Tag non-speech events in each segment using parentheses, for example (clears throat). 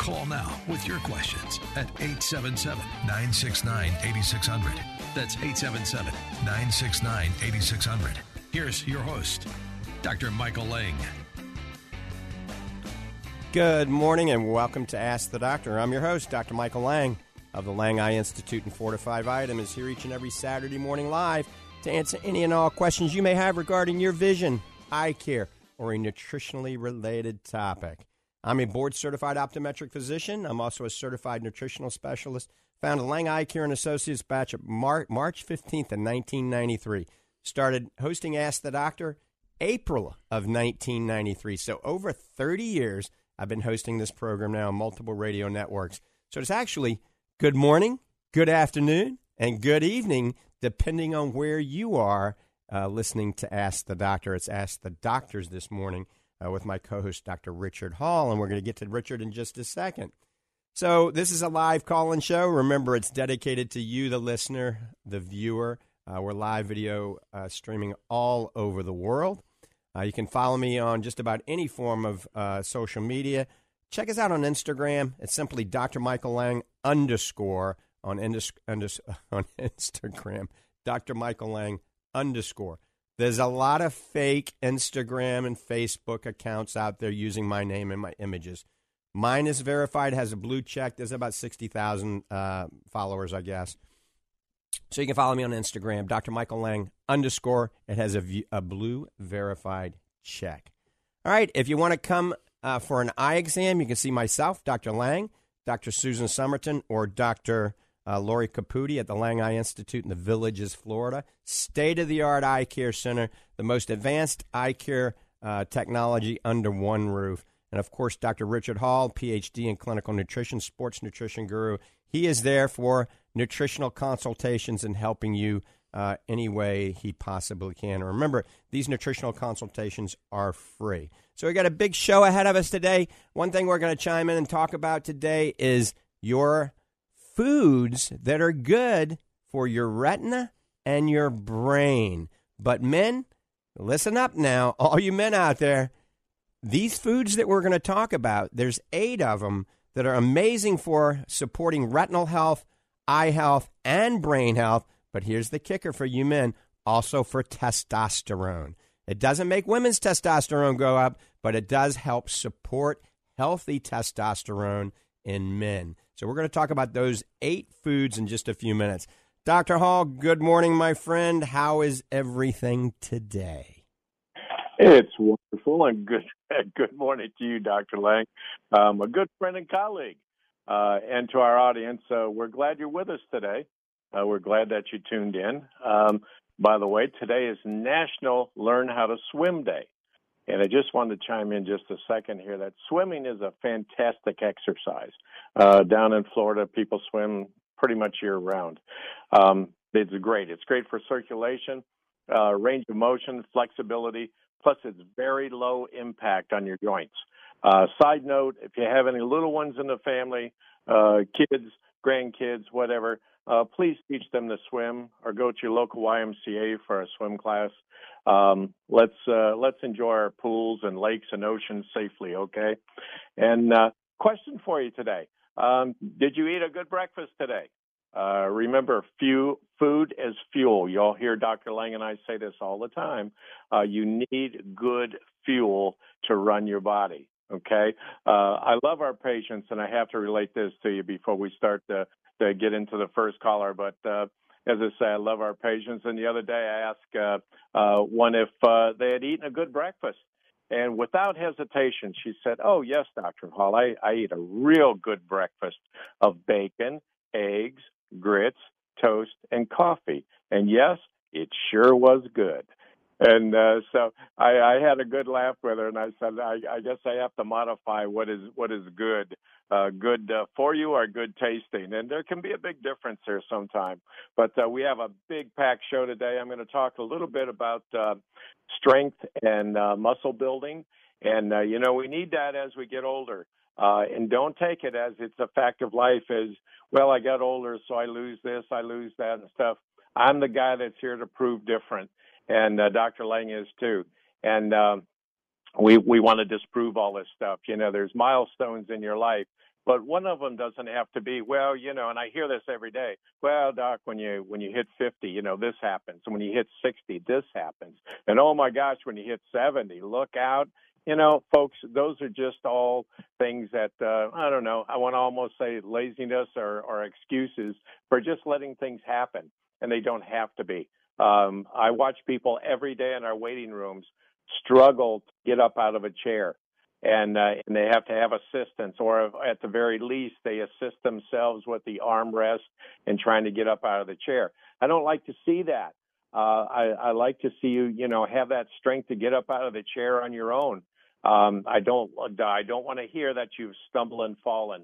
Call now with your questions at 877 969 8600. That's 877 969 8600. Here's your host, Dr. Michael Lange. Good morning and welcome to Ask the Doctor. I'm your host, Dr. Michael Lange of the Lange Eye Institute and Fortifeye Vitamins here each and every Saturday morning live to answer any and all questions you may have regarding your vision, eye care, or a nutritionally related topic. I'm a board certified optometric physician. I'm also a certified nutritional specialist. Founded Lange Eye Care and Associates batch of Mar- March 15th of 1993. Started hosting Ask the Doctor April of 1993. So over 30 years, I've been hosting this program now on multiple radio networks. So it's actually good morning, good afternoon, and good evening, depending on where you are uh, listening to Ask the Doctor. It's Ask the Doctors this morning uh, with my co host, Dr. Richard Hall, and we're going to get to Richard in just a second. So, this is a live call in show. Remember, it's dedicated to you, the listener, the viewer. Uh, we're live video uh, streaming all over the world. Uh, you can follow me on just about any form of uh, social media. Check us out on Instagram. It's simply Dr. Michael Lange underscore on, indus- undis- (laughs) on Instagram. Dr. Michael Lange underscore. There's a lot of fake Instagram and Facebook accounts out there using my name and my images. Mine is verified, has a blue check. There's about 60,000 uh, followers, I guess. So you can follow me on Instagram, Dr. Michael Lange underscore. It has a, v- a blue verified check. All right, if you want to come uh, for an eye exam, you can see myself, Dr. Lange, Dr. Susan Summerton, or Dr. Uh, Lori Caputi at the Lange Eye Institute in the Villages, Florida. State of the art eye care center, the most advanced eye care uh, technology under one roof. And of course, Dr. Richard Hall, PhD in clinical nutrition, sports nutrition guru. He is there for nutritional consultations and helping you uh, any way he possibly can. remember, these nutritional consultations are free. So we got a big show ahead of us today. One thing we're going to chime in and talk about today is your foods that are good for your retina and your brain. But men, listen up now, (laughs) all you men out there. These foods that we're going to talk about, there's eight of them that are amazing for supporting retinal health, eye health, and brain health. But here's the kicker for you men also for testosterone. It doesn't make women's testosterone go up, but it does help support healthy testosterone in men. So we're going to talk about those eight foods in just a few minutes. Dr. Hall, good morning, my friend. How is everything today? It's wonderful and good. (laughs) Good morning to you, Dr. Lange, um, a good friend and colleague, uh, and to our audience. Uh, we're glad you're with us today. Uh, we're glad that you tuned in. Um, by the way, today is National Learn How to Swim Day. And I just wanted to chime in just a second here that swimming is a fantastic exercise. Uh, down in Florida, people swim pretty much year round. Um, it's great. It's great for circulation, uh, range of motion, flexibility, plus it's very low impact on your joints. Uh, side note, if you have any little ones in the family, uh, kids, grandkids, whatever, uh, please teach them to swim or go to your local YMCA for a swim class. Um, let's uh, let's enjoy our pools and lakes and oceans safely, okay? And uh, question for you today: um, Did you eat a good breakfast today? Uh, remember, few, food is fuel. You all hear Dr. Lange and I say this all the time. Uh, you need good fuel to run your body. Okay, uh, I love our patients, and I have to relate this to you before we start to, to get into the first caller. But uh, as I say, I love our patients. And the other day, I asked uh, uh, one if uh, they had eaten a good breakfast, and without hesitation, she said, "Oh yes, Doctor Hall, I, I eat a real good breakfast of bacon, eggs, grits, toast, and coffee. And yes, it sure was good." And uh, so I, I had a good laugh with her, and I said, I, I guess I have to modify what is what is good, uh, good uh, for you or good tasting, and there can be a big difference there sometime. But uh, we have a big packed show today. I'm going to talk a little bit about uh, strength and uh, muscle building, and uh, you know we need that as we get older. Uh, and don't take it as it's a fact of life as well. I got older, so I lose this, I lose that, and stuff. I'm the guy that's here to prove different and uh, Dr. Lange is too. And um, we we want to disprove all this stuff. You know, there's milestones in your life, but one of them doesn't have to be well. You know, and I hear this every day. Well, doc, when you when you hit 50, you know this happens. And when you hit 60, this happens. And oh my gosh, when you hit 70, look out. You know, folks, those are just all things that uh, I don't know. I want to almost say laziness or, or excuses for just letting things happen, and they don't have to be. Um, I watch people every day in our waiting rooms struggle to get up out of a chair, and uh, and they have to have assistance, or at the very least, they assist themselves with the armrest and trying to get up out of the chair. I don't like to see that. Uh, I, I like to see you, you know, have that strength to get up out of the chair on your own. Um, I don't, I don't want to hear that you've stumbled and fallen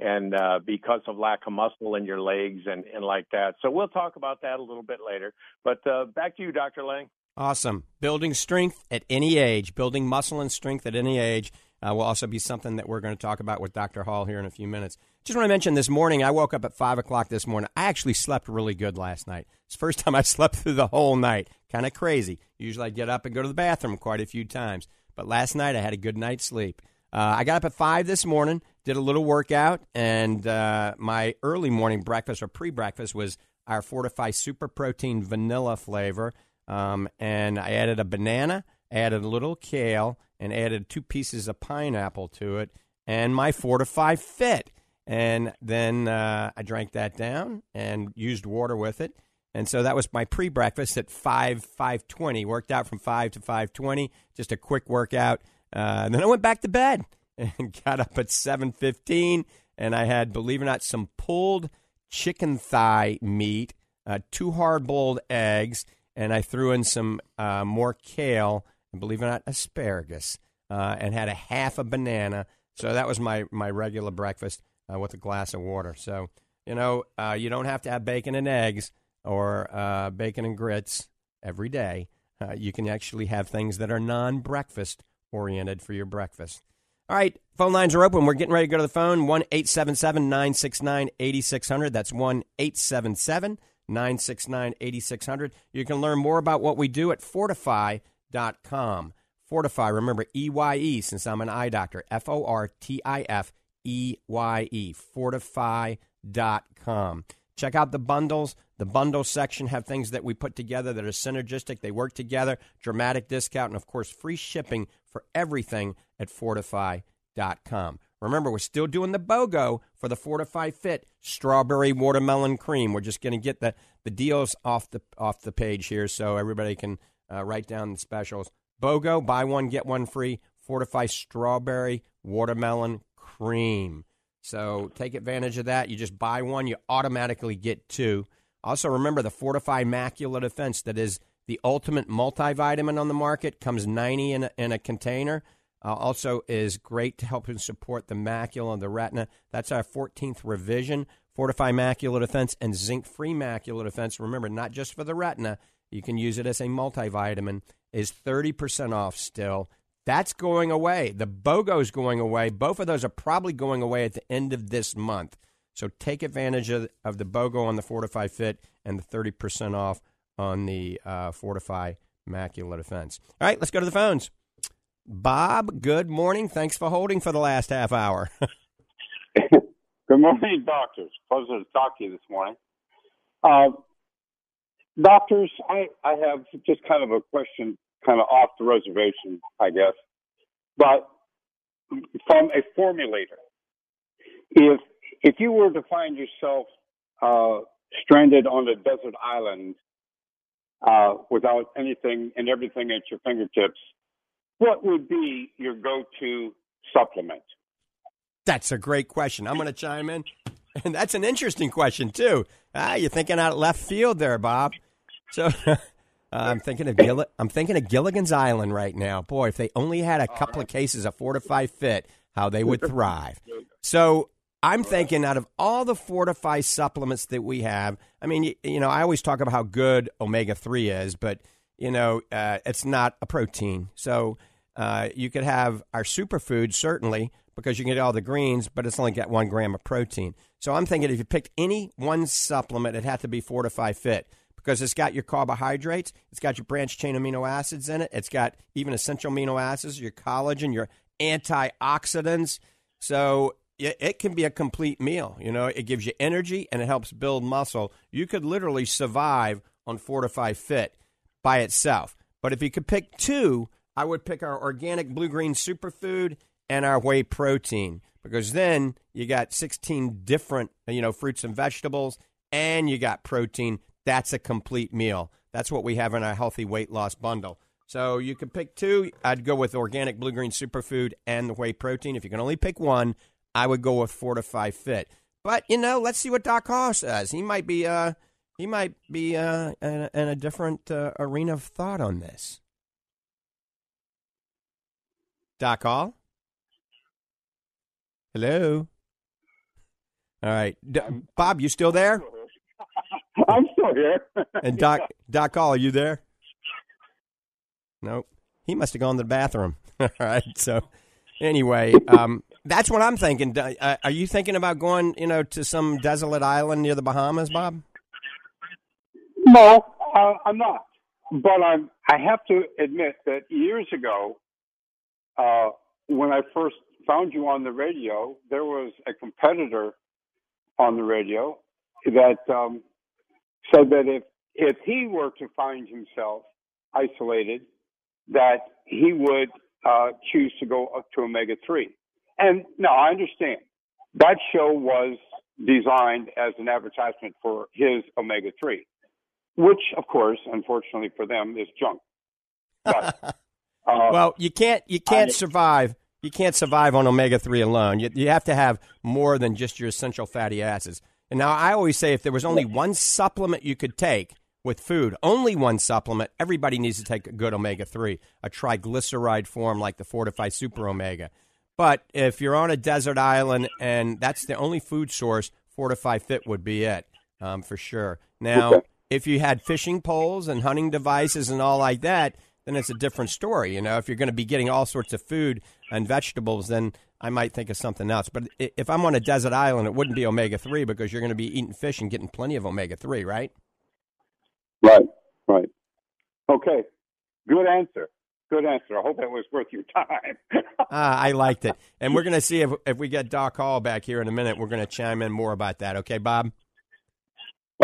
and uh, because of lack of muscle in your legs and, and like that. So we'll talk about that a little bit later. But uh, back to you, Dr. Lange. Awesome. Building strength at any age, building muscle and strength at any age uh, will also be something that we're going to talk about with Dr. Hall here in a few minutes. Just want to mention this morning, I woke up at 5 o'clock this morning. I actually slept really good last night. It's the first (laughs) time I slept through the whole night. Kind of crazy. Usually I get up and go to the bathroom quite a few times. But last night I had a good night's sleep. Uh, I got up at 5 this morning, did a little workout, and uh, my early morning breakfast or pre breakfast was our Fortifeye Super Protein vanilla flavor. Um, and I added a banana, added a little kale, and added two pieces of pineapple to it, and my Fortifeye Fit. And then uh, I drank that down and used water with it. And so that was my pre-breakfast at five five twenty. Worked out from five to five twenty. Just a quick workout. Uh, and then I went back to bed and (laughs) got up at 7:15 and I had believe it or not some pulled chicken thigh meat, uh, two hard-boiled eggs, and I threw in some uh, more kale and believe it or not asparagus, uh, and had a half a banana. So that was my my regular breakfast uh, with a glass of water. So you know uh, you don't have to have bacon and eggs or bacon and grits every day. you can actually have things that are non-breakfast oriented for your breakfast. All right, phone lines are open. We're getting ready to go to the phone. 1 877 969 8600. That's 1 877 969 8600. You can learn more about what we do at fortifeye.com. Fortifeye, remember E Y E, since I'm an eye doctor. F O R T I F E Y E. Fortifeye.com. Check out the bundles. The bundle section have things that we put together that are synergistic. They work together. Dramatic discount, and of course, free shipping for everything at fortifeye.com. Remember, we're still doing the BOGO for the Fortifeye Fit strawberry watermelon cream. We're just going to get the, the deals off the off the page here so everybody can uh, write down the specials. BOGO, buy one, get one free. Fortifeye strawberry watermelon cream. So take advantage of that. You just buy one, you automatically get two. Also, remember the Fortifeye Macula Defense that is the ultimate multivitamin on the market, comes 90 in a, in a container. Uh, also is great to help and support the macula and the retina. That's our 14th revision. Fortifeye Macular Defense and Zinc Free Macular Defense. Remember, not just for the retina, you can use it as a multivitamin, is 30% off still. That's going away. The BOGO is going away. Both of those are probably going away at the end of this month. So take advantage of, of the BOGO on the Fortifeye Fit and the 30% off on the uh, Fortifeye macula Defense. All right, let's go to the phones. Bob, good morning. Thanks for holding for the last half hour. (laughs) good morning, doctors. Pleasure to talk to you this morning. Uh, doctors, I, I have just kind of a question, kind of off the reservation, I guess. But from a formulator. If if you were to find yourself uh, stranded on a desert island uh, without anything and everything at your fingertips, what would be your go-to supplement? That's a great question. I'm going to chime in. (laughs) And that's an interesting question, too. Ah, you're thinking out left field there, Bob. So (laughs) I'm thinking of Gill- I'm thinking of Gilligan's Island right now. Boy, if they only had a couple of cases of Fortifeye Fit, how they would thrive. So I'm thinking out of all the Fortifeye supplements that we have, I mean, you, you know, I always talk about how good omega 3 is, but, you know, uh, it's not a protein. So uh, you could have our superfood, certainly, because you can get all the greens, but it's only got one gram of protein. So I'm thinking if you picked any one supplement, it had to be Fortifeye Fit because it's got your carbohydrates, it's got your branched chain amino acids in it, it's got even essential amino acids, your collagen, your antioxidants. So it can be a complete meal. You know, it gives you energy and it helps build muscle. You could literally survive on Fortifeye Fit by itself. But if you could pick two, I would pick our organic blue green superfood and our whey protein because then you got 16 different, you know, fruits and vegetables and you got protein. That's a complete meal. That's what we have in our healthy weight loss bundle. So you could pick two. I'd go with organic blue green superfood and the whey protein. If you can only pick one, I would go with Fortifeye Fit. But you know, let's see what Doc Hall says. He might be uh, he might be uh, in, in a different uh, arena of thought on this. Doc Hall. Hello. All right, D- Bob, you still there? (laughs) I'm still here. (laughs) and Doc Doc Hall, are you there? Nope. He must have gone to the bathroom. (laughs) All right. So anyway, um, that's what I'm thinking. Uh, are you thinking about going, you know, to some desolate island near the Bahamas, Bob? No, uh, I'm not. But I'm. I have to admit that years ago, uh, when I first found you on the radio, there was a competitor on the radio that um, said that if if he were to find himself isolated, that he would uh, choose to go up to omega 3. And no, I understand. That show was designed as an advertisement for his omega 3, which, of course, unfortunately for them, is junk. But, (laughs) uh, well, you can't you can't I, survive you can't survive on omega three alone. You, you have to have more than just your essential fatty acids. And now I always say if there was only one supplement you could take with food, only one supplement, everybody needs to take a good omega 3, a triglyceride form like the Fortifeye Super Omega. But if you're on a desert island and that's the only food source, Fortifeye Fit would be it um, for sure. Now, if you had fishing poles and hunting devices and all like that, then it's a different story. You know, if you're going to be getting all sorts of food and vegetables, then I might think of something else. But if I'm on a desert island, it wouldn't be omega 3 because you're going to be eating fish and getting plenty of omega 3, right? Right, right. Okay, good answer. Good answer. I hope that was worth your time. uh, (laughs) I liked it. And we're going to see if, if we get Doc Hall back here in a minute. We're going to chime in more about that. Okay, Bob?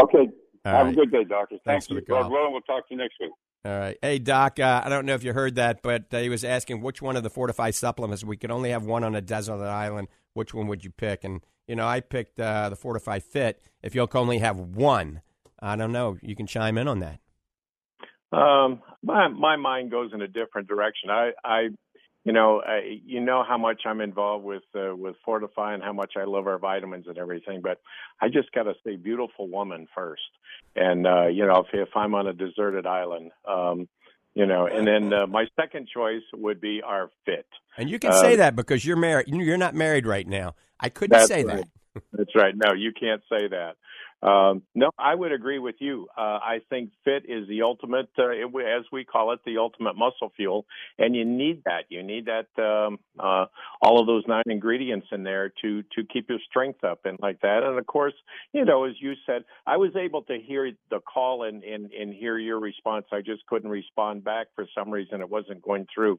Okay. All Have right. a good day, Doctor. Thanks Thank for the call. Well, we'll talk to you next week. All right. Hey, Doc, uh, I don't know if you heard that, but uh, he was asking which one of the Fortifeye supplements, we could only have one on a desert island, which one would you pick? And, you know, I picked uh, the Fortifeye Fit. If you'll only have one, I don't know. You can chime in on that. Um, my my mind goes in a different direction. I I you know I, you know how much I'm involved with uh, with Fortifeye and how much I love our vitamins and everything, but I just got to say beautiful woman first. And uh, you know if if I'm on a deserted island, um, you know, and then uh, my second choice would be our fit. And you can say um, that because you're married. You're not married right now. I couldn't say right. that. (laughs) That's right. No, you can't say that. Um, no, I would agree with you. Uh, I think fit is the ultimate, uh, as we call it, the ultimate muscle fuel, and you need that. You need that um, uh, all of those nine ingredients in there to to keep your strength up and like that. And of course, you know, as you said, I was able to hear the call and and, and hear your response. I just couldn't respond back for some reason. It wasn't going through,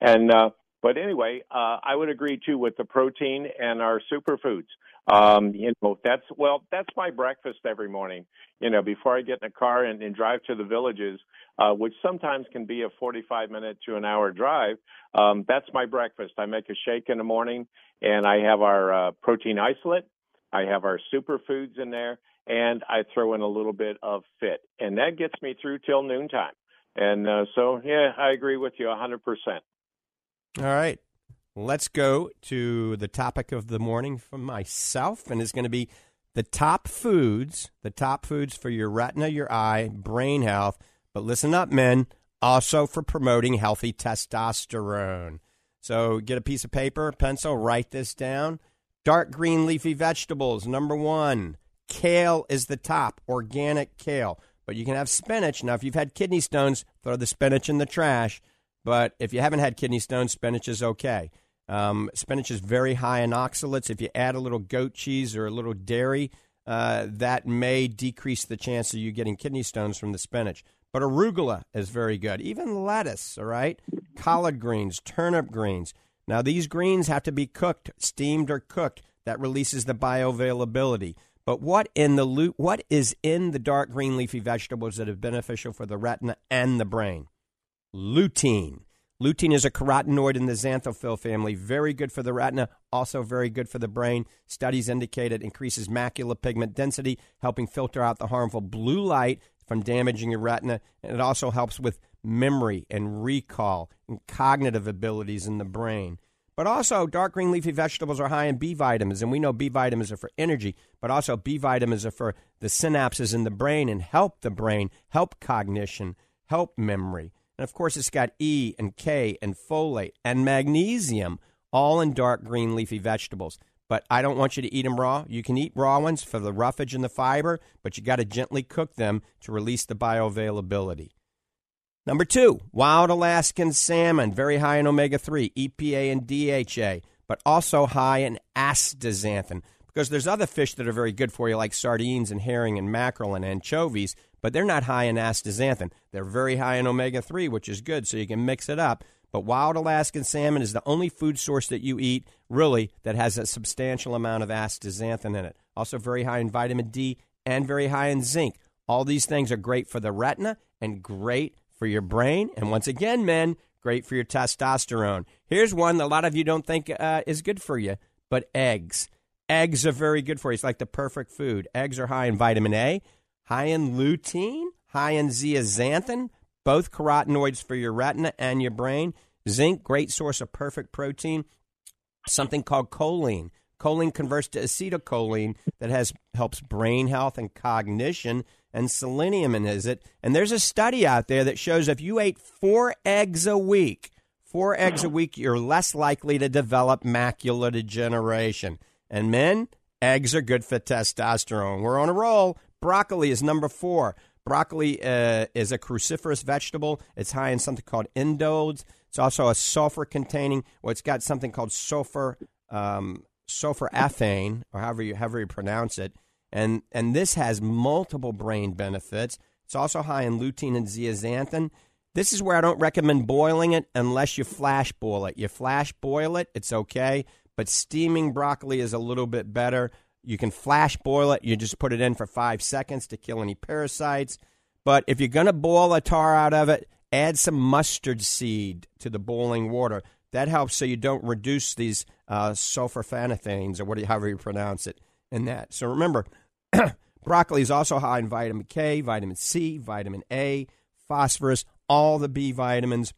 and uh, But anyway, uh, I would agree too with the protein and our superfoods. Um, you know, that's well, that's my breakfast every morning. You know, before I get in the car and, and drive to the villages, uh, which sometimes can be a 45 minute to an hour drive. Um, that's my breakfast. I make a shake in the morning, and I have our uh, protein isolate. I have our superfoods in there, and I throw in a little bit of fit, and that gets me through till noontime. And uh, so, yeah, I agree with you 100%. All right. Let's go to the topic of the morning for myself, and it's going to be the top foods, the top foods for your retina, your eye, brain health. But listen up, men, also for promoting healthy testosterone. So get a piece of paper, pencil, write this down. Dark green leafy vegetables, number one. Kale is the top, organic kale. But you can have spinach. Now, if you've had kidney stones, throw the spinach in the trash. But if you haven't had kidney stones, spinach is okay. Um, spinach is very high in oxalates. If you add a little goat cheese or a little dairy, uh, that may decrease the chance of you getting kidney stones from the spinach. But arugula is very good. Even lettuce, all right? Collard greens, turnip greens. Now, these greens have to be cooked, steamed or cooked. That releases the bioavailability. But what in the what is in the dark green leafy vegetables that are beneficial for the retina and the brain? Lutein. Lutein is a carotenoid in the xanthophyll family, very good for the retina, also very good for the brain. Studies indicate it increases macular pigment density, helping filter out the harmful blue light from damaging your retina. And it also helps with memory and recall and cognitive abilities in the brain. But also, dark green leafy vegetables are high in B vitamins, and we know B vitamins are for energy, but also B vitamins are for the synapses in the brain and help the brain, help cognition, help memory. And of course, it's got E and K and folate and magnesium, all in dark green leafy vegetables. But I don't want you to eat them raw. You can eat raw ones for the roughage and the fiber, but you got to gently cook them to release the bioavailability. Number two, wild Alaskan salmon, very high in omega 3, EPA and DHA, but also high in astaxanthin. Because there's other fish that are very good for you, like sardines and herring and mackerel and anchovies, but they're not high in astaxanthin. They're very high in omega 3, which is good, so you can mix it up. But wild Alaskan salmon is the only food source that you eat, really, that has a substantial amount of astaxanthin in it. Also, very high in vitamin D and very high in zinc. All these things are great for the retina and great for your brain. And once again, men, great for your testosterone. Here's one that a lot of you don't think uh, is good for you, but eggs. Eggs are very good for you. It's like the perfect food. Eggs are high in vitamin A, high in lutein, high in zeaxanthin, both carotenoids for your retina and your brain. Zinc, great source of perfect protein. Something called choline. Choline converts to acetylcholine that has helps brain health and cognition. And selenium in is it. And there's a study out there that shows if you ate four eggs a week, four eggs a week, you're less likely to develop macular degeneration. And men, eggs are good for testosterone. We're on a roll. Broccoli is number four. Broccoli uh, is a cruciferous vegetable. It's high in something called indoles. It's also a sulfur containing, well, it's got something called sulfur, um, sulforaphane, or however you, however you pronounce it. And, and this has multiple brain benefits. It's also high in lutein and zeaxanthin. This is where I don't recommend boiling it unless you flash boil it. You flash boil it, it's okay, but steaming broccoli is a little bit better. You can flash boil it. You just put it in for five seconds to kill any parasites. But if you're going to boil a tar out of it, add some mustard seed to the boiling water. That helps so you don't reduce these uh, sulforaphanes or whatever, you pronounce it in that. So remember, (clears throat) broccoli is also high in vitamin K, vitamin C, vitamin A, phosphorus, all the B vitamins.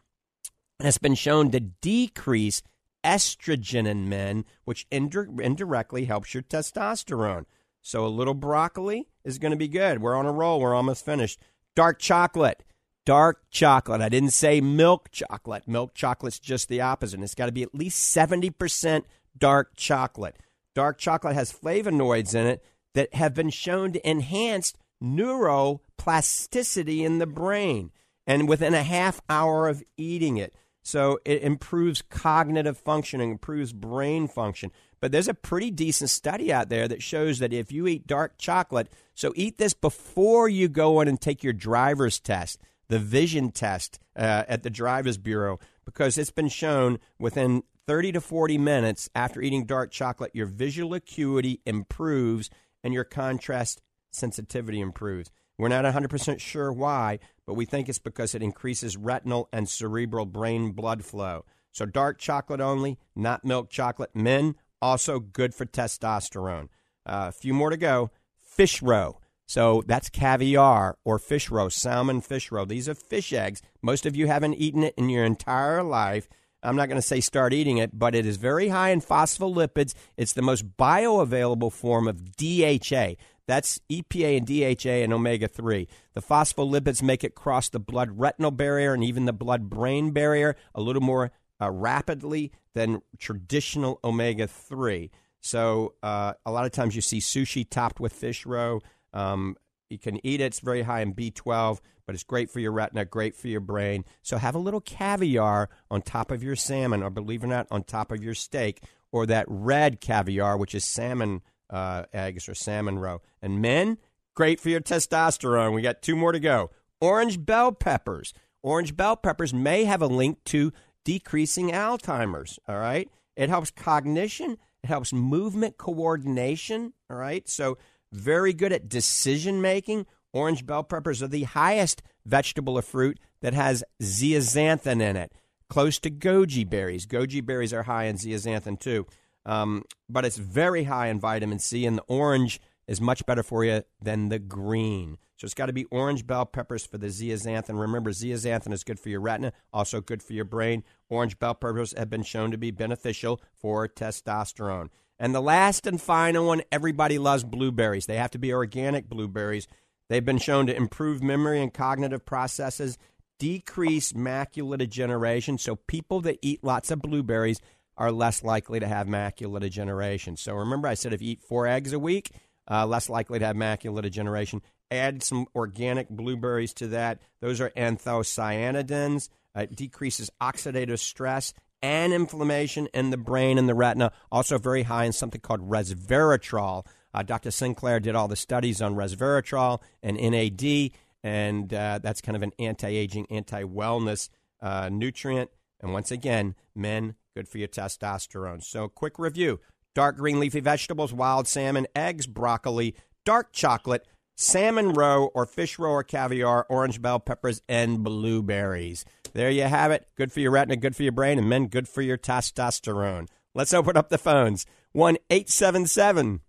And it's been shown to decrease estrogen in men, which indirectly helps your testosterone. So a little broccoli is going to be good. We're on a roll. We're almost finished. Dark chocolate. Dark chocolate. I didn't say milk chocolate. Milk chocolate's just the opposite. It's got to be at least 70% dark chocolate. Dark chocolate has flavonoids in it that have been shown to enhance neuroplasticity in the brain. And within a half hour of eating it, so it improves cognitive functioning, improves brain function. But there's a pretty decent study out there that shows that if you eat dark chocolate, so eat this before you go in and take your driver's test, the vision test uh, at the driver's bureau. because it's been shown within 30 to 40 minutes after eating dark chocolate, your visual acuity improves and your contrast sensitivity improves. We're not 100% sure why, but we think it's because it increases retinal and cerebral brain blood flow. So, dark chocolate only, not milk chocolate. Men, also good for testosterone. Uh, a few more to go. Fish roe. So that's caviar or fish roe, salmon fish roe. These are fish eggs. Most of you haven't eaten it in your entire life. I'm not going to say start eating it, but it is very high in phospholipids. It's the most bioavailable form of DHA. That's EPA and DHA and omega 3. The phospholipids make it cross the blood retinal barrier and even the blood brain barrier a little more uh, rapidly than traditional omega 3. So, uh, a lot of times you see sushi topped with fish roe. Um, you can eat it. It's very high in B12, but it's great for your retina, great for your brain. So have a little caviar on top of your salmon, or believe it or not, on top of your steak, or that red caviar, which is salmon uh, eggs or salmon roe. And men, great for your testosterone. We got two more to go. Orange bell peppers. Orange bell peppers may have a link to decreasing Alzheimer's. All right. It helps cognition. It helps movement coordination. All right. So very good at decision making. Orange bell peppers are the highest vegetable or fruit that has zeaxanthin in it, close to goji berries. Goji berries are high in zeaxanthin too, um, but it's very high in vitamin C, and the orange is much better for you than the green. So it's got to be orange bell peppers for the zeaxanthin. Remember, zeaxanthin is good for your retina, also good for your brain. Orange bell peppers have been shown to be beneficial for testosterone. And the last and final one, everybody loves blueberries. They have to be organic blueberries. They've been shown to improve memory and cognitive processes, decrease macular degeneration. So people that eat lots of blueberries are less likely to have macular degeneration. So remember, I said if you eat four eggs a week, uh, less likely to have macular degeneration. Add some organic blueberries to that. Those are anthocyanidins. Uh, it decreases oxidative stress and inflammation in the brain and the retina. Also, very high in something called resveratrol. Uh, Dr. Sinclair did all the studies on resveratrol and NAD, and uh, that's kind of an anti aging, anti wellness uh, nutrient. And once again, men, good for your testosterone. So, quick review dark green leafy vegetables, wild salmon, eggs, broccoli, dark chocolate, salmon roe or fish roe or caviar, orange bell peppers, and blueberries. There you have it. Good for your retina, good for your brain, and men, good for your testosterone. Let's open up the phones. 1 877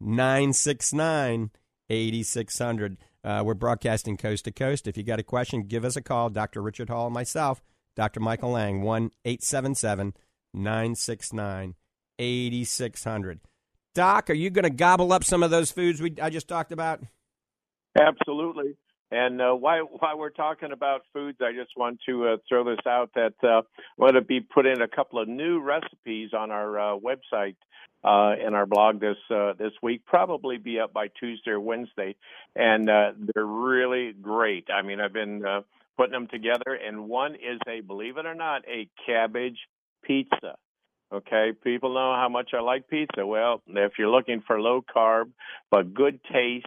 969 8600. Uh, we're broadcasting coast to coast. If you got a question, give us a call. Dr. Richard Hall, myself, Dr. Michael Lange, 1 877 969 8600. Doc, are you going to gobble up some of those foods we I just talked about? Absolutely. And uh, while while we're talking about foods, I just want to uh, throw this out that uh, I'm going to be putting a couple of new recipes on our uh, website uh, in our blog this uh, this week. Probably be up by Tuesday or Wednesday, and uh, they're really great. I mean, I've been uh, putting them together, and one is a believe it or not a cabbage pizza. Okay, people know how much I like pizza. Well, if you're looking for low carb but good taste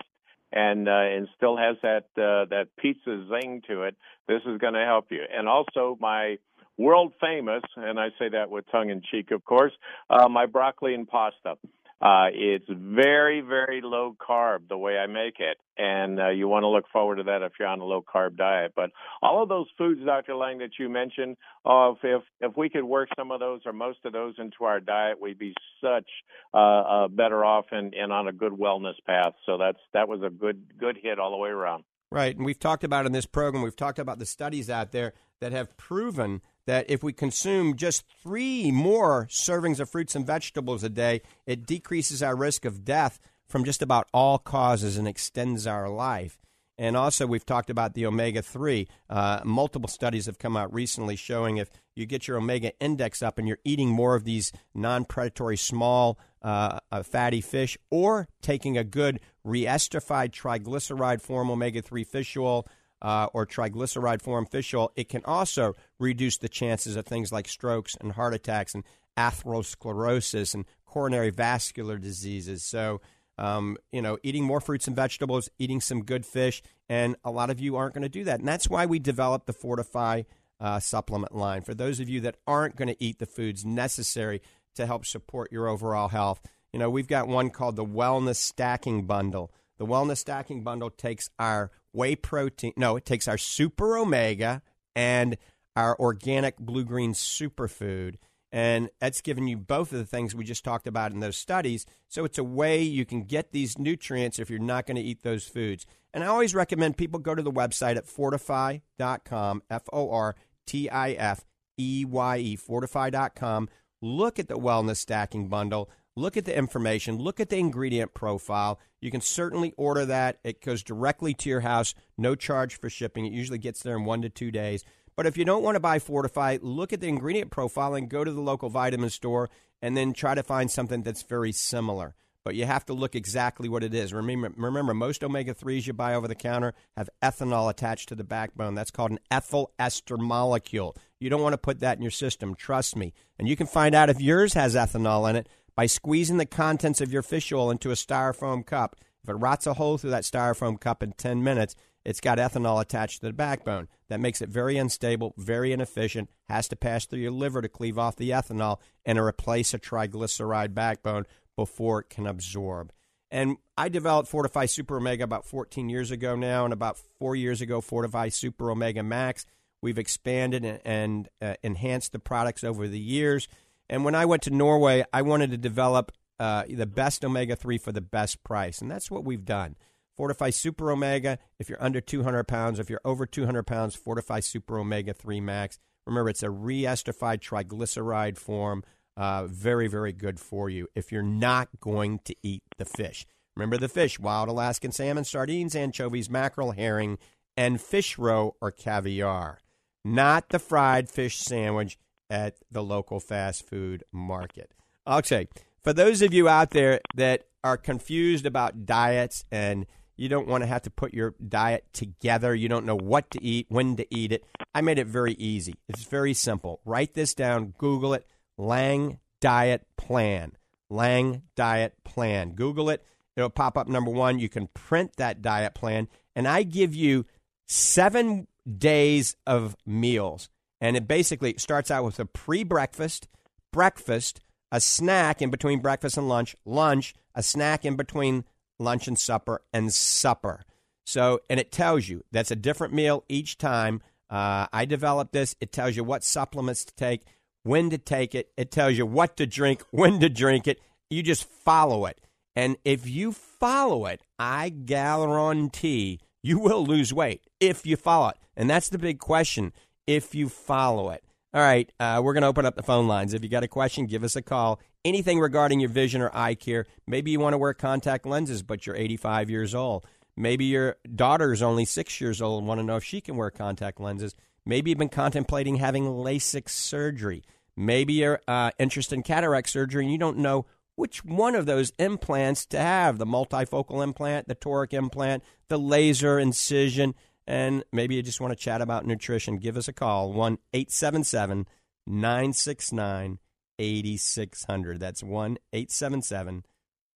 and uh, and still has that uh, that pizza zing to it. This is going to help you. And also my world famous, and I say that with tongue in cheek, of course, uh, my broccoli and pasta. Uh, it's very, very low carb the way I make it, and uh, you want to look forward to that if you're on a low carb diet. But all of those foods, Dr. Lange, that you mentioned, uh, if if we could work some of those or most of those into our diet, we'd be such uh, uh, better off and, and on a good wellness path. So that's that was a good good hit all the way around. Right, and we've talked about in this program, we've talked about the studies out there that have proven that if we consume just three more servings of fruits and vegetables a day, it decreases our risk of death from just about all causes and extends our life. And also, we've talked about the omega 3. Uh, multiple studies have come out recently showing if you get your omega index up and you're eating more of these non predatory small uh, uh, fatty fish or taking a good reesterified triglyceride form omega 3 fish oil uh, or triglyceride form fish oil, it can also reduce the chances of things like strokes and heart attacks and atherosclerosis and coronary vascular diseases. So, um, you know, eating more fruits and vegetables, eating some good fish, and a lot of you aren't going to do that. And that's why we developed the Fortifeye uh, supplement line. For those of you that aren't going to eat the foods necessary to help support your overall health, you know, we've got one called the Wellness Stacking Bundle. The Wellness Stacking Bundle takes our whey protein, no, it takes our super omega and our organic blue green superfood. And that's giving you both of the things we just talked about in those studies. So it's a way you can get these nutrients if you're not going to eat those foods. And I always recommend people go to the website at fortifeye.com, F O R T I F E Y E, fortifeye.com. Look at the wellness stacking bundle. Look at the information. Look at the ingredient profile. You can certainly order that. It goes directly to your house, no charge for shipping. It usually gets there in one to two days. But if you don't want to buy Fortifeye, look at the ingredient profile and go to the local vitamin store and then try to find something that's very similar. But you have to look exactly what it is. Remember, remember most omega 3s you buy over the counter have ethanol attached to the backbone. That's called an ethyl ester molecule. You don't want to put that in your system, trust me. And you can find out if yours has ethanol in it by squeezing the contents of your fish oil into a styrofoam cup. If it rots a hole through that styrofoam cup in 10 minutes, it's got ethanol attached to the backbone. That makes it very unstable, very inefficient, has to pass through your liver to cleave off the ethanol and replace a triglyceride backbone before it can absorb. And I developed Fortifeye Super Omega about 14 years ago now, and about four years ago, Fortifeye Super Omega Max. We've expanded and, and uh, enhanced the products over the years. And when I went to Norway, I wanted to develop uh, the best omega 3 for the best price. And that's what we've done. Fortifeye Super Omega, if you're under 200 pounds, if you're over 200 pounds, Fortifeye Super Omega 3 Max. Remember, it's a re esterified triglyceride form. Uh, very, very good for you if you're not going to eat the fish. Remember the fish wild Alaskan salmon, sardines, anchovies, mackerel, herring, and fish roe or caviar. Not the fried fish sandwich at the local fast food market. Okay, for those of you out there that are confused about diets and you don't want to have to put your diet together. You don't know what to eat, when to eat it. I made it very easy. It's very simple. Write this down, Google it Lange Diet Plan. Lange Diet Plan. Google it. It'll pop up number one. You can print that diet plan. And I give you seven days of meals. And it basically starts out with a pre breakfast, breakfast, a snack in between breakfast and lunch, lunch, a snack in between lunch and supper, and supper. So, and it tells you that's a different meal each time. Uh, I developed this. It tells you what supplements to take, when to take it. It tells you what to drink, (laughs) when to drink it. You just follow it. And if you follow it, I guarantee you will lose weight if you follow it. And that's the big question if you follow it. All right, uh, we're going to open up the phone lines. If you got a question, give us a call. Anything regarding your vision or eye care. Maybe you want to wear contact lenses, but you're 85 years old. Maybe your daughter is only six years old and want to know if she can wear contact lenses. Maybe you've been contemplating having LASIK surgery. Maybe you're uh, interested in cataract surgery and you don't know which one of those implants to have the multifocal implant, the toric implant, the laser incision and maybe you just want to chat about nutrition, give us a call 1 877 969 8600. That's 1 877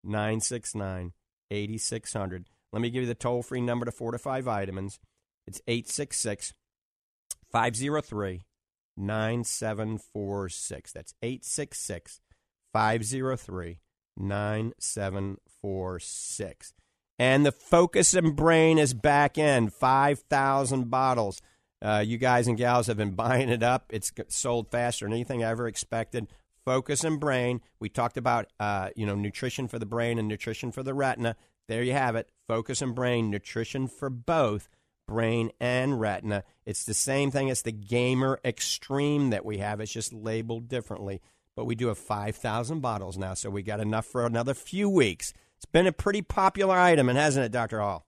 969 8600. Let me give you the toll free number to Fortifeye Vitamins. It's 866 503 9746. That's 866 503 9746. And the Focus and Brain is back in 5,000 bottles. Uh, you guys and gals have been (laughs) buying it up. It's sold faster than anything I ever expected. Focus and Brain. We talked about uh, you know nutrition for the brain and nutrition for the retina. There you have it. Focus and Brain, nutrition for both brain and retina. It's the same thing as the Gamer Extreme that we have. It's just labeled differently. But we do have 5,000 bottles now, so we got enough for another few weeks. It's been a pretty popular item, and hasn't it, Dr. Hall?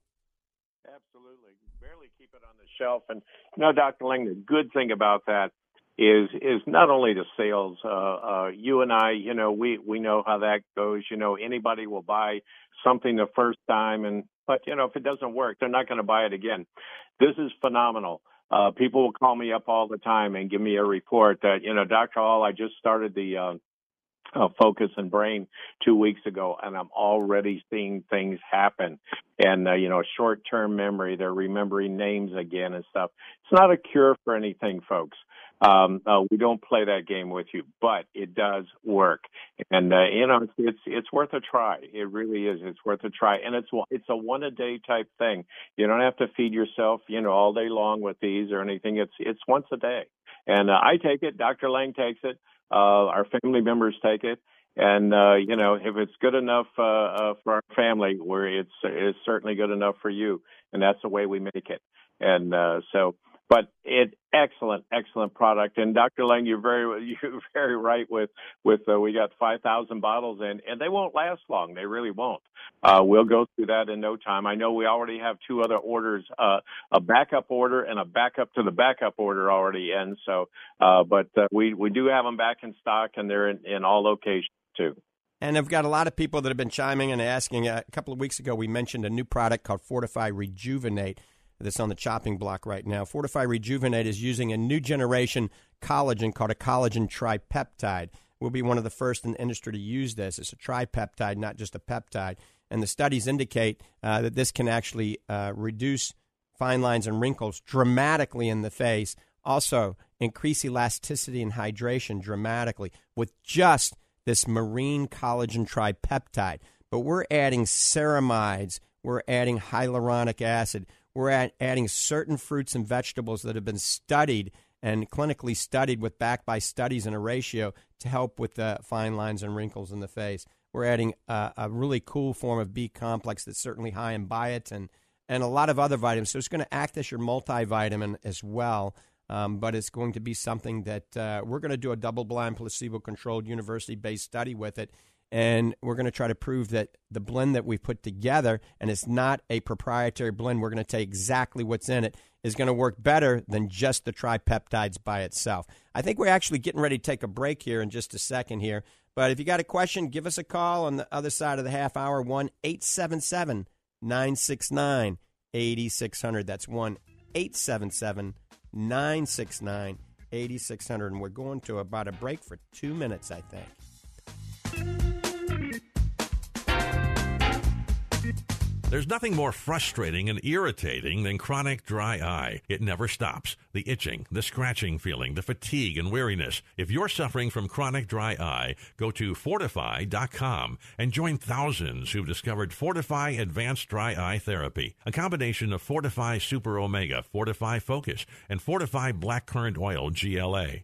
Absolutely. Barely keep it on the shelf. And you know, Dr. Lange, the good thing about that is is not only the sales. Uh, uh, you and I, you know, we we know how that goes. You know, anybody will buy something the first time, and but you know, if it doesn't work, they're not going to buy it again. This is phenomenal. Uh, people will call me up all the time and give me a report that you know, Dr. Hall, I just started the uh, focus and brain two weeks ago, and I'm already seeing things happen. And uh, you know, short-term memory, they're remembering names again and stuff. It's not a cure for anything, folks. Um, uh, we don't play that game with you, but it does work, and uh, you know it's, it's it's worth a try. It really is. It's worth a try, and it's it's a one a day type thing. You don't have to feed yourself, you know, all day long with these or anything. It's it's once a day, and uh, I take it. Dr. Lange takes it. Uh, our family members take it and uh, you know if it's good enough uh, uh, for our family, where it's it's certainly good enough for you, and that's the way we make it. And uh, so, but it excellent, excellent product. And Dr. Lange, you're very (laughs) you're very right with with uh, we got five thousand bottles in, and they won't last long. They really won't. Uh, we'll go through that in no time. I know we already have two other orders, uh, a backup order and a backup to the backup order already in. So, uh, but uh, we we do have them back in stock, and they're in, in all locations too. And I've got a lot of people that have been chiming and asking. Uh, a couple of weeks ago, we mentioned a new product called Fortifeye Rejuvenate that's on the chopping block right now. Fortifeye Rejuvenate is using a new generation collagen called a collagen tripeptide. We'll be one of the first in the industry to use this. It's a tripeptide, not just a peptide. And the studies indicate uh, that this can actually uh, reduce fine lines and wrinkles dramatically in the face. Also, increase elasticity and hydration dramatically with just this marine collagen tripeptide. But we're adding ceramides, we're adding hyaluronic acid, we're adding certain fruits and vegetables that have been studied and clinically studied with backed by studies in a ratio to help with the fine lines and wrinkles in the face. We're adding a, a really cool form of B complex that's certainly high in biotin and a lot of other vitamins. So it's going to act as your multivitamin as well. Um, but it's going to be something that uh, we're going to do a double blind, placebo controlled, university based study with it. And we're going to try to prove that the blend that we put together, and it's not a proprietary blend, we're going to take exactly what's in it, is going to work better than just the tripeptides by itself. I think we're actually getting ready to take a break here in just a second here. But if you got a question, give us a call on the other side of the half hour, 1 877 969 8600. That's 1 877 969 8600. And we're going to about a break for two minutes, I think. There's nothing more frustrating and irritating than chronic dry eye. It never stops. The itching, the scratching feeling, the fatigue and weariness. If you're suffering from chronic dry eye, go to fortifeye.com and join thousands who've discovered Fortifeye Advanced Dry Eye Therapy, a combination of Fortifeye Super Omega, Fortifeye Focus, and Fortifeye Black Currant Oil GLA.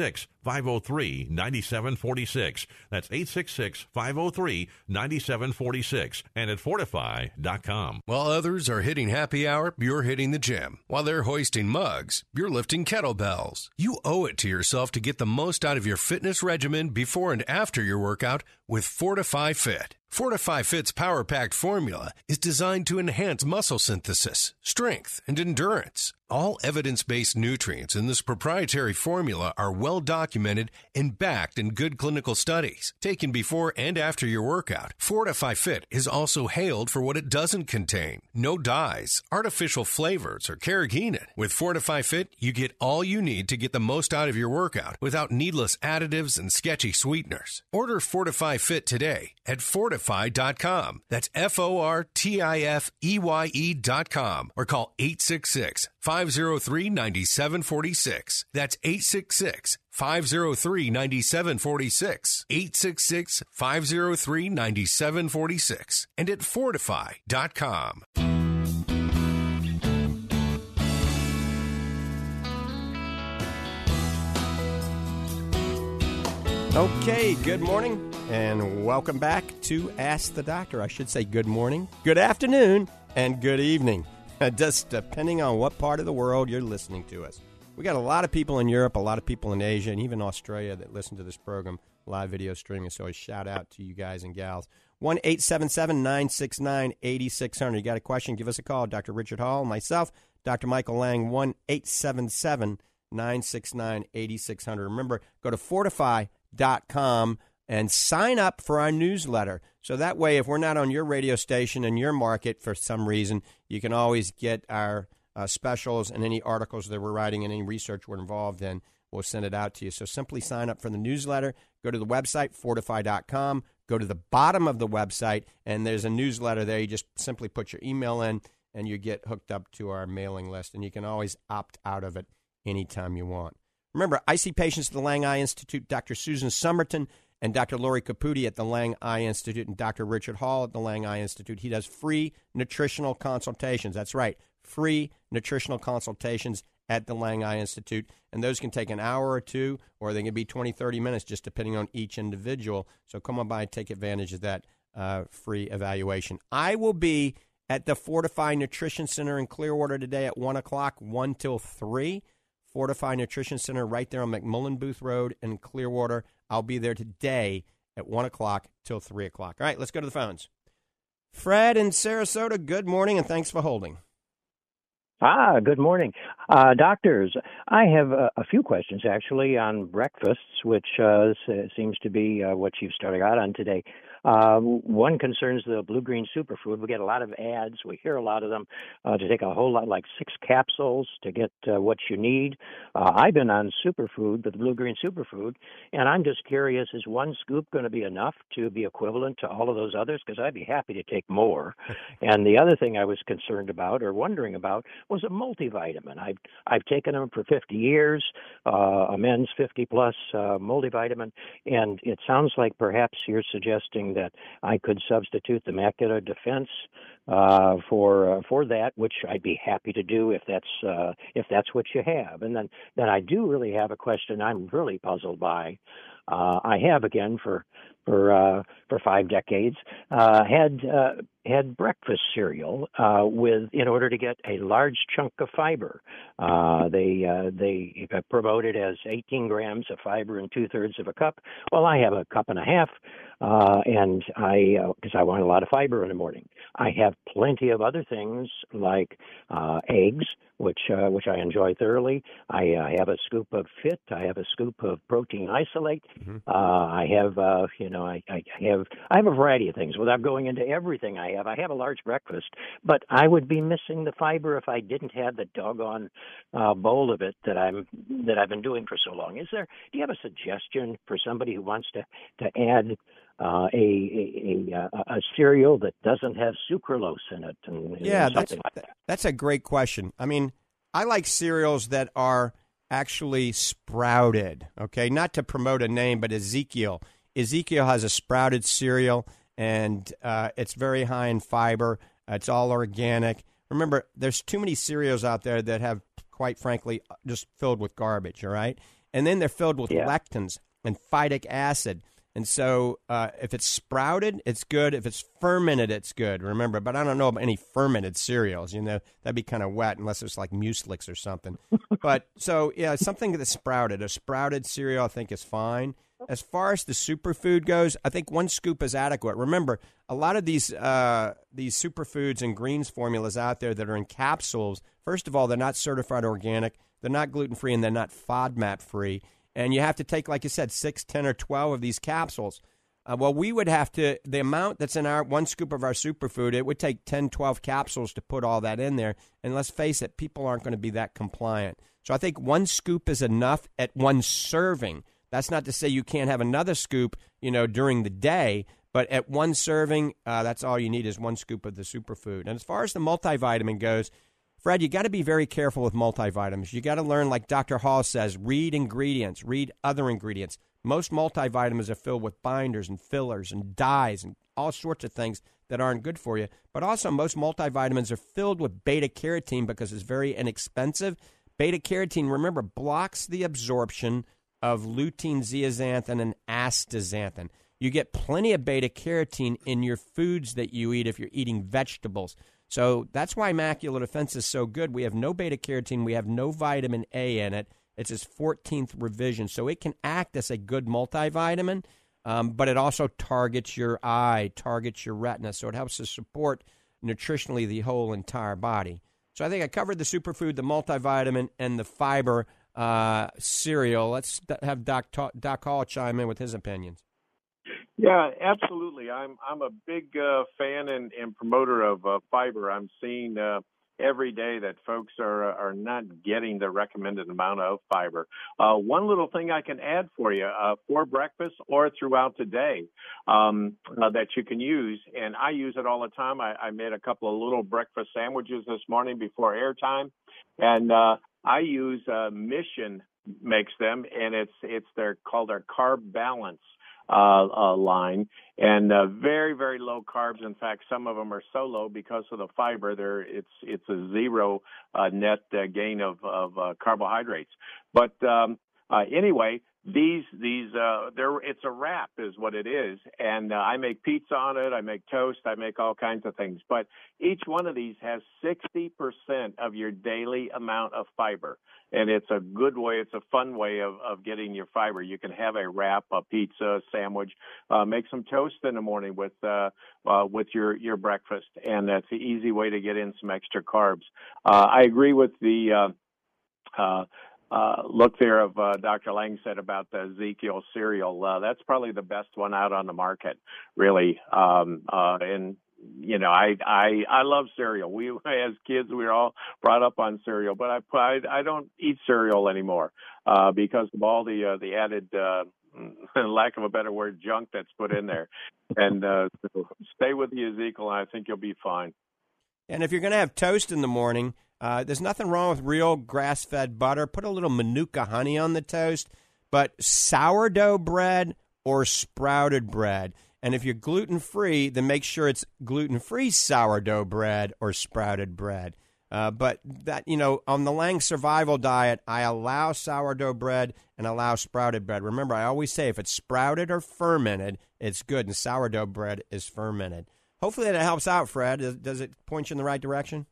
Six. 503 9746. That's 866 503 9746 and at fortifeye.com. While others are hitting happy hour, you're hitting the gym. While they're hoisting mugs, you're lifting kettlebells. You owe it to yourself to get the most out of your fitness regimen before and after your workout with Fortifeye Fit. Fortifeye Fit's power packed formula is designed to enhance muscle synthesis, strength, and endurance. All evidence based nutrients in this proprietary formula are well documented and backed in good clinical studies, taken before and after your workout. Fortifeye Fit is also hailed for what it doesn't contain no dyes, artificial flavors, or carrageenan. With Fortifeye Fit, you get all you need to get the most out of your workout without needless additives and sketchy sweeteners. Order Fortifeye Fit today at fortifeye.com. That's F O R T I F E Y E.com or call 866 503 9746. That's 866 503 9746. 866 503 9746. And at fortifeye.com. Okay, good morning and welcome back to Ask the Doctor. I should say good morning, good afternoon, and good evening, (laughs) just depending on what part of the world you're listening to us. We got a lot of people in Europe, a lot of people in Asia, and even Australia that listen to this program, live video streaming. So a shout out to you guys and gals. 1 877 969 8600. You got a question? Give us a call. Dr. Richard Hall, myself, Dr. Michael Lange, 1 877 969 8600. Remember, go to fortifeye.com and sign up for our newsletter. So that way, if we're not on your radio station in your market for some reason, you can always get our uh, specials and any articles that we're writing and any research we're involved in. We'll send it out to you. So simply sign up for the newsletter. Go to the website, fortifeye.com. Go to the bottom of the website, and there's a newsletter there. You just simply put your email in, and you get hooked up to our mailing list. And you can always opt out of it anytime you want. Remember, I see patients at the Lange Eye Institute, Dr. Susan Summerton and Dr. Lori Caputi at the Lange Eye Institute and Dr. Richard Hall at the Lange Eye Institute. He does free nutritional consultations. That's right, free nutritional consultations at the Lange Eye Institute. And those can take an hour or two, or they can be 20, 30 minutes, just depending on each individual. So come on by and take advantage of that uh, free evaluation. I will be at the Fortifeye Nutrition Center in Clearwater today at 1 o'clock, 1 till 3. Fortifeye Nutrition Center right there on McMullen Booth Road in Clearwater. I'll be there today at 1 o'clock till 3 o'clock. All right, let's go to the phones. Fred in Sarasota, good morning and thanks for holding. Ah, good morning. Uh, doctors, I have a, a, few questions actually on breakfasts, which uh, seems to be uh, what you've started out on today. Uh, one concerns the blue green superfood. We get a lot of ads. We hear a lot of them uh, to take a whole lot, like six capsules to get uh, what you need. Uh, I've been on superfood, the blue green superfood, and I'm just curious: is one scoop going to be enough to be equivalent to all of those others? Because I'd be happy to take more. (laughs) and the other thing I was concerned about or wondering about was a multivitamin. I've I've taken them for 50 years, uh, a men's 50 plus uh, multivitamin, and it sounds like perhaps you're suggesting that I could substitute the macular defense uh, for uh, for that, which I'd be happy to do if that's uh, if that's what you have. And then then I do really have a question I'm really puzzled by. Uh, I have again for for uh, for five decades uh, had uh, had breakfast cereal uh, with in order to get a large chunk of fiber. Uh, they uh, they promote it as 18 grams of fiber and two thirds of a cup. Well, I have a cup and a half, and I because I want a lot of fiber in the morning. I have plenty of other things like eggs which uh, which I enjoy thoroughly. I uh, have a scoop of Fit. I have a scoop of protein isolate. Mm-hmm. Uh, I have uh, you know I, I have I have a variety of things. Without going into everything I have, I have a large breakfast, but I would be missing the fiber if I didn't have the doggone uh, bowl of it that I'm that I've been doing for so long. Is there? Do you have a suggestion for somebody who wants to to add uh, a, a, a, a cereal that doesn't have sucralose in it. And, yeah, that's, like that. that's a great question. I mean, I like cereals that are actually sprouted. Okay, not to promote a name, but Ezekiel. Ezekiel has a sprouted cereal, and uh, it's very high in fiber. It's all organic. Remember, there's too many cereals out there that have, quite frankly, just filled with garbage. All right, and then they're filled with yeah. lectins and phytic acid. And so, uh, if it's sprouted, it's good. If it's fermented, it's good. Remember, but I don't know of any fermented cereals. You know, that'd be kind of wet unless it's like Mueslix or something. but so, yeah, something that's sprouted. A sprouted cereal, I think, is fine. As far as the superfood goes, I think one scoop is adequate. Remember, a lot of these uh, these superfoods and greens formulas out there that are in capsules. First of all, they're not certified organic. They're not gluten free, and they're not FODMAP free and you have to take, like you said, six, ten, or twelve of these capsules. Uh, well, we would have to the amount that's in our one scoop of our superfood. It would take 10, 12 capsules to put all that in there. And let's face it, people aren't going to be that compliant. So I think one scoop is enough at one serving. That's not to say you can't have another scoop, you know, during the day, but at one serving, uh, that's all you need is one scoop of the superfood. And as far as the multivitamin goes, Fred, you got to be very careful with multivitamins. You got to learn, like Dr. Hall says, read ingredients, read other ingredients. Most multivitamins are filled with binders and fillers and dyes and all sorts of things that aren't good for you. But also, most multivitamins are filled with beta carotene because it's very inexpensive. Beta carotene, remember, blocks the absorption of lutein, zeaxanthin, and astaxanthin. You get plenty of beta carotene in your foods that you eat if you're eating vegetables. So that's why macular defense is so good. We have no beta carotene, we have no vitamin A in it. It's its 14th revision. So it can act as a good multivitamin, um, but it also targets your eye, targets your retina. So it helps to support nutritionally the whole entire body. So I think I covered the superfood, the multivitamin, and the fiber. Uh, cereal. Let's have Doc Doc Hall chime in with his opinions. Yeah, absolutely. I'm I'm a big uh, fan and, and promoter of uh, fiber. I'm seeing uh, every day that folks are are not getting the recommended amount of fiber. Uh, one little thing I can add for you uh, for breakfast or throughout the day um, uh, that you can use, and I use it all the time. I, I made a couple of little breakfast sandwiches this morning before airtime, and uh, I use uh, Mission makes them, and it's it's their called their carb balance uh, uh, line, and uh, very very low carbs. In fact, some of them are so low because of the fiber. There, it's it's a zero uh, net uh, gain of of uh, carbohydrates. But um, anyway, these these uh there it's a wrap is what it is. And uh, i make pizza on it i make toast i make all kinds of things. But each one of these has 60% of your daily amount of fiber. And it's a good way it's a fun way of of getting your fiber. You can have a wrap a pizza a sandwich uh make some toast in the morning with uh, uh with your your breakfast. And that's an easy way to get in some extra carbs. Uh i agree with the uh uh, uh, look there of uh, Dr. Lange said about the Ezekiel cereal. Uh, that's probably the best one out on the market, really. Um, uh, and you know, I I I love cereal. We (laughs) as kids we were all brought up on cereal, but I I, I don't eat cereal anymore uh, because of all the uh, the added. Uh, (laughs) lack of a better word, junk that's put in there. And uh, stay with the Ezekiel, and I think you'll be fine. And if you're going to have toast in the morning, uh, there's nothing wrong with real grass fed butter. Put a little manuka honey on the toast, but sourdough bread or sprouted bread. And if you're gluten free, then make sure it's gluten free sourdough bread or sprouted bread. Uh, but that you know, on the Lange Survival Diet, I allow sourdough bread and allow sprouted bread. Remember, I always say if it's sprouted or fermented, it's good, and sourdough bread is fermented. Hopefully, that helps out, Fred. Does it point you in the right direction?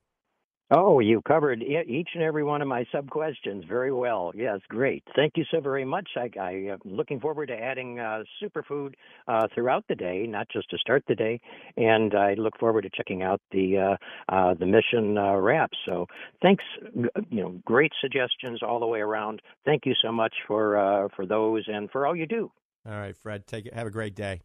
Oh, you covered each and every one of my sub questions very well. Yes, great. Thank you so very much. I, I am looking forward to adding uh, superfood uh, throughout the day, not just to start the day. And I look forward to checking out the uh, uh, the mission uh, wrap. So thanks. You know, great suggestions all the way around. Thank you so much for uh, for those and for all you do. All right, Fred. Take it. Have a great day.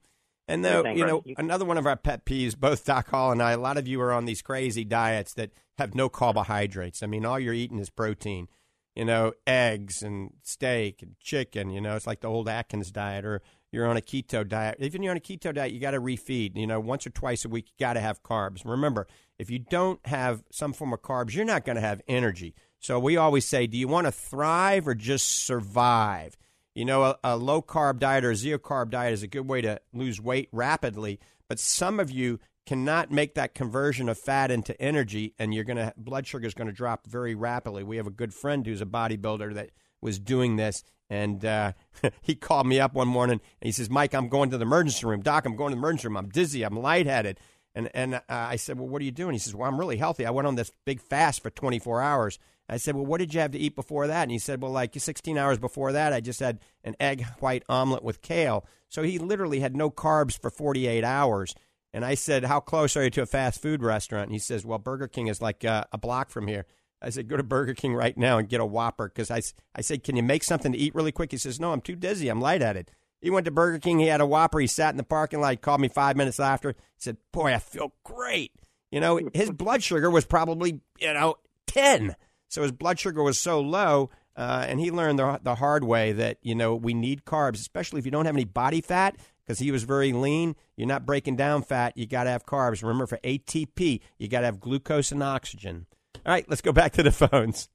And though you know, another one of our pet peeves, both Doc Hall and I, a lot of you are on these crazy diets that have no carbohydrates. I mean, all you're eating is protein. You know, eggs and steak and chicken. You know, it's like the old Atkins diet, or you're on a keto diet. Even you're on a keto diet, you got to refeed. You know, once or twice a week, you got to have carbs. Remember, if you don't have some form of carbs, you're not going to have energy. So we always say, do you want to thrive or just survive? You know, a, a low carb diet or a zero carb diet is a good way to lose weight rapidly, but some of you cannot make that conversion of fat into energy and you're going to blood sugar is going to drop very rapidly. We have a good friend who's a bodybuilder that was doing this and uh, (laughs) he called me up one morning and he says, "Mike, I'm going to the emergency room. Doc, I'm going to the emergency room. I'm dizzy. I'm lightheaded." And and uh, I said, "Well, what are you doing?" He says, "Well, I'm really healthy. I went on this big fast for 24 hours." I said, Well, what did you have to eat before that? And he said, Well, like 16 hours before that, I just had an egg white omelet with kale. So he literally had no carbs for 48 hours. And I said, How close are you to a fast food restaurant? And he says, Well, Burger King is like uh, a block from here. I said, Go to Burger King right now and get a Whopper. Because I, I said, Can you make something to eat really quick? He says, No, I'm too dizzy. I'm lightheaded. He went to Burger King. He had a Whopper. He sat in the parking lot. Called me five minutes after. He said, Boy, I feel great. You know, his blood sugar was probably, you know, 10. So his blood sugar was so low, uh, and he learned the, the hard way that you know we need carbs, especially if you don't have any body fat. Because he was very lean, you're not breaking down fat. You got to have carbs. Remember, for ATP, you got to have glucose and oxygen. All right, let's go back to the phones.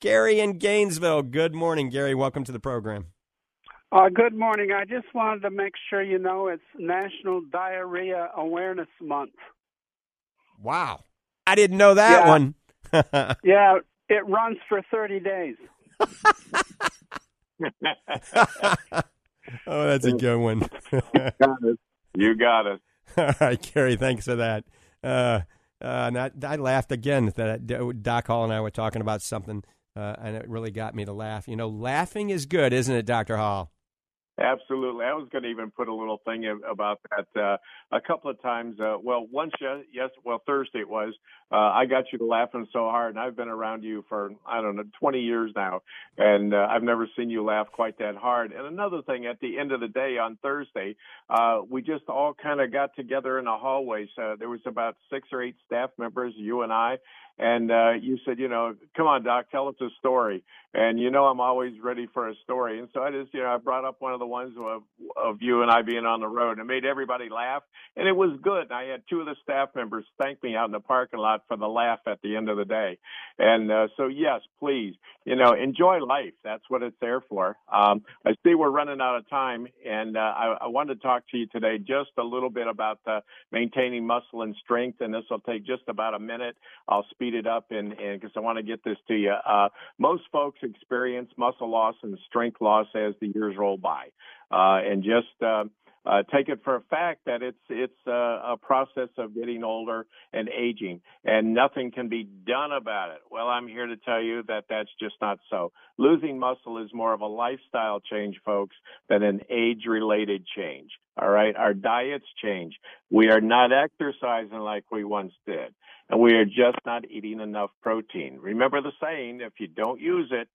Gary in Gainesville. Good morning, Gary. Welcome to the program. Uh, good morning. I just wanted to make sure you know it's National Diarrhea Awareness Month. Wow. I didn't know that yeah. one. (laughs) yeah, it runs for 30 days. (laughs) (laughs) oh, that's a good one. you got it. (laughs) All right, Kerry, thanks for that. Uh, uh, I, I laughed again that Doc Hall and I were talking about something, uh, and it really got me to laugh. You know, laughing is good, isn't it, Dr. Hall? Absolutely. I was going to even put a little thing about that. Uh, a couple of times, uh, well, once, yes, well, Thursday it was, uh, I got you to laughing so hard, and I've been around you for, I don't know, 20 years now, and uh, I've never seen you laugh quite that hard. And another thing, at the end of the day on Thursday, uh, we just all kind of got together in the hallway. Uh, there was about six or eight staff members, you and I, and uh, you said, you know, come on, Doc, tell us a story. And you know, I'm always ready for a story. And so I just, you know, I brought up one of the ones of, of you and I being on the road. and made everybody laugh, and it was good. And I had two of the staff members thank me out in the parking lot for the laugh at the end of the day. And uh, so, yes, please, you know, enjoy life. That's what it's there for. Um, I see we're running out of time, and uh, I, I wanted to talk to you today just a little bit about uh, maintaining muscle and strength. And this will take just about a minute. I'll speed it up and because I want to get this to you. Uh, most folks experience muscle loss and strength loss as the years roll by, uh, and just uh, take it for a fact that it's it's uh, a process of getting older and aging, and nothing can be done about it. Well, I'm here to tell you that that's just not so. Losing muscle is more of a lifestyle change, folks, than an age-related change. All right, our diets change. We are not exercising like we once did, and we are just not eating enough protein. Remember the saying: if you don't use it,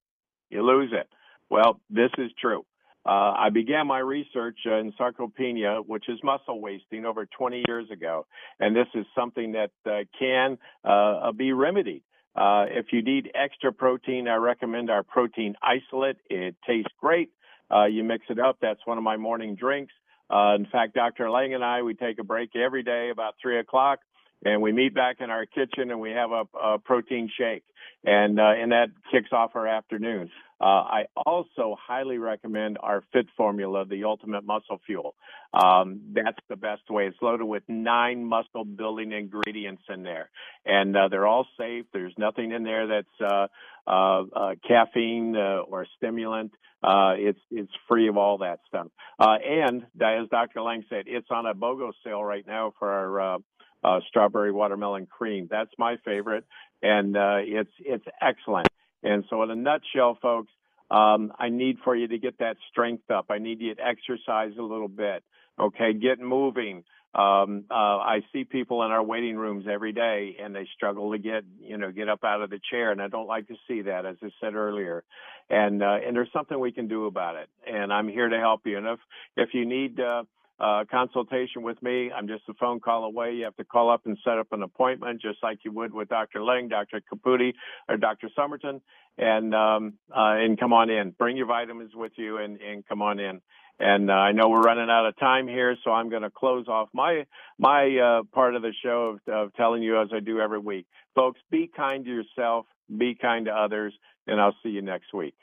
you lose it. Well, this is true. Uh, I began my research uh, in sarcopenia, which is muscle wasting, over 20 years ago, and this is something that uh, can uh, be remedied. Uh, if you need extra protein, I recommend our protein isolate. It tastes great. Uh, you mix it up. That's one of my morning drinks. in fact, Dr. Lange and I, we take a break every day about three o'clock and we meet back in our kitchen and we have a, a protein shake and uh, and that kicks off our afternoon. Uh, I also highly recommend our Fit formula, the Ultimate Muscle Fuel. Um, that's the best way. It's loaded with nine muscle building ingredients in there, and uh, they're all safe. There's nothing in there that's uh, uh, uh caffeine or stimulant. it's it's free of all that stuff. and as Dr. Lange said, it's on a BOGO sale right now for our uh, strawberry watermelon cream. That's my favorite, and uh, it's it's excellent. And so, in a nutshell, folks, um, I need for you to get that strength up. I need you to exercise a little bit. Okay, get moving. Um, uh, I see people in our waiting rooms every day, and they struggle to get you know get up out of the chair, and I don't like to see that, as I said earlier. And uh, and there's something we can do about it, and I'm here to help you. And if if you need uh, uh, consultation with me. I'm just a phone call away. You have to call up and set up an appointment, just like you would with Dr. Lange, Dr. Caputi, or Dr. Summerton, and um, uh, and come on in. Bring your vitamins with you and, and come on in. And uh, I know we're running out of time here, so I'm going to close off my my uh, part of the show of, of telling you as I do every week, folks. Be kind to yourself. Be kind to others, and I'll see you next week.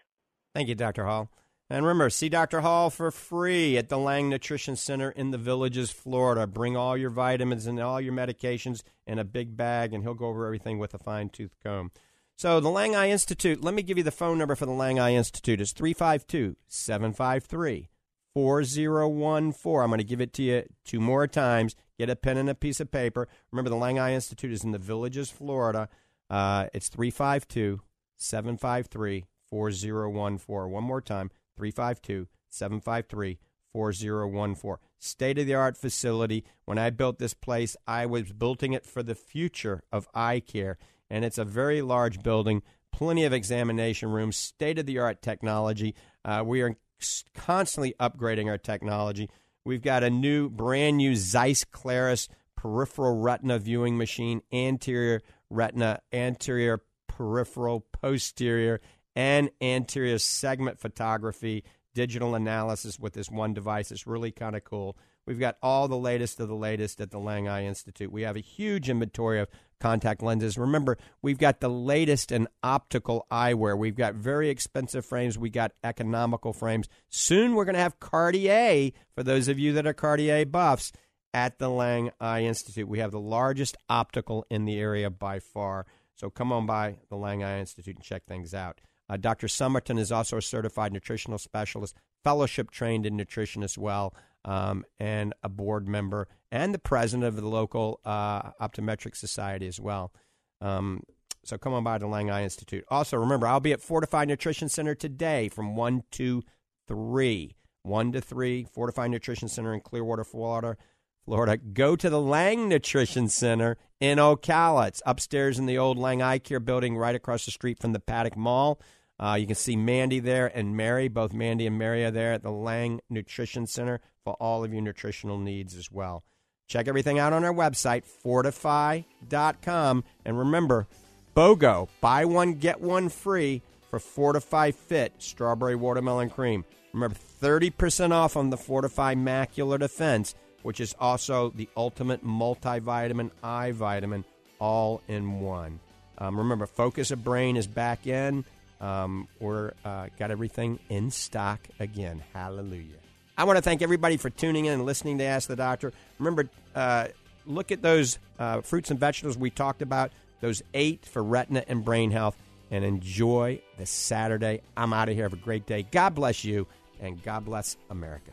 Thank you, Dr. Hall. And remember, see Dr. Hall for free at the Lange Nutrition Center in the Villages, Florida. Bring all your vitamins and all your medications in a big bag, and he'll go over everything with a fine tooth comb. So, the Lange Eye Institute, let me give you the phone number for the Lange Eye Institute. It's 352 753 4014. I'm going to give it to you two more times. Get a pen and a piece of paper. Remember, the Lange Eye Institute is in the Villages, Florida. Uh, it's 352 753 4014. One more time 352 753 4014. State of the art facility. When I built this place, I was building it for the future of eye care. And it's a very large building, plenty of examination rooms, state of the art technology. Uh, we are constantly upgrading our technology. We've got a new, brand new Zeiss Clarus peripheral retina viewing machine, anterior retina, anterior peripheral, posterior, and anterior segment photography, digital analysis with this one device. It's really kind of cool. We've got all the latest of the latest at the Lange Eye Institute. We have a huge inventory of contact lenses. Remember, we've got the latest in optical eyewear. We've got very expensive frames. We got economical frames. Soon we're going to have Cartier for those of you that are Cartier buffs at the Lange Eye Institute. We have the largest optical in the area by far. So come on by the Lange Eye Institute and check things out. Uh, Dr. Summerton is also a certified nutritional specialist, fellowship trained in nutrition as well, um, and a board member and the president of the local uh, optometric society as well. Um, so come on by the Lange Eye Institute. Also, remember, I'll be at Fortified Nutrition Center today from 1 to 3. 1 to 3, Fortifeye Nutrition Center in Clearwater, Florida. Florida. Go to the Lange Nutrition Center in Ocala. It's upstairs in the old Lange Eye Care building right across the street from the Paddock Mall. Uh, you can see Mandy there and Mary. Both Mandy and Mary are there at the Lange Nutrition Center for all of your nutritional needs as well. Check everything out on our website, fortifeye.com. And remember, BOGO, buy one, get one free for Fortifeye Fit Strawberry Watermelon Cream. Remember, 30% off on the Fortifeye Macular Defense, which is also the ultimate multivitamin eye vitamin all in one. Um, remember, Focus of Brain is back in. Um, we're uh, got everything in stock again. Hallelujah. I want to thank everybody for tuning in and listening to Ask the Doctor. Remember, uh, look at those uh, fruits and vegetables we talked about, those eight for retina and brain health, and enjoy the Saturday. I'm out of here. Have a great day. God bless you, and God bless America.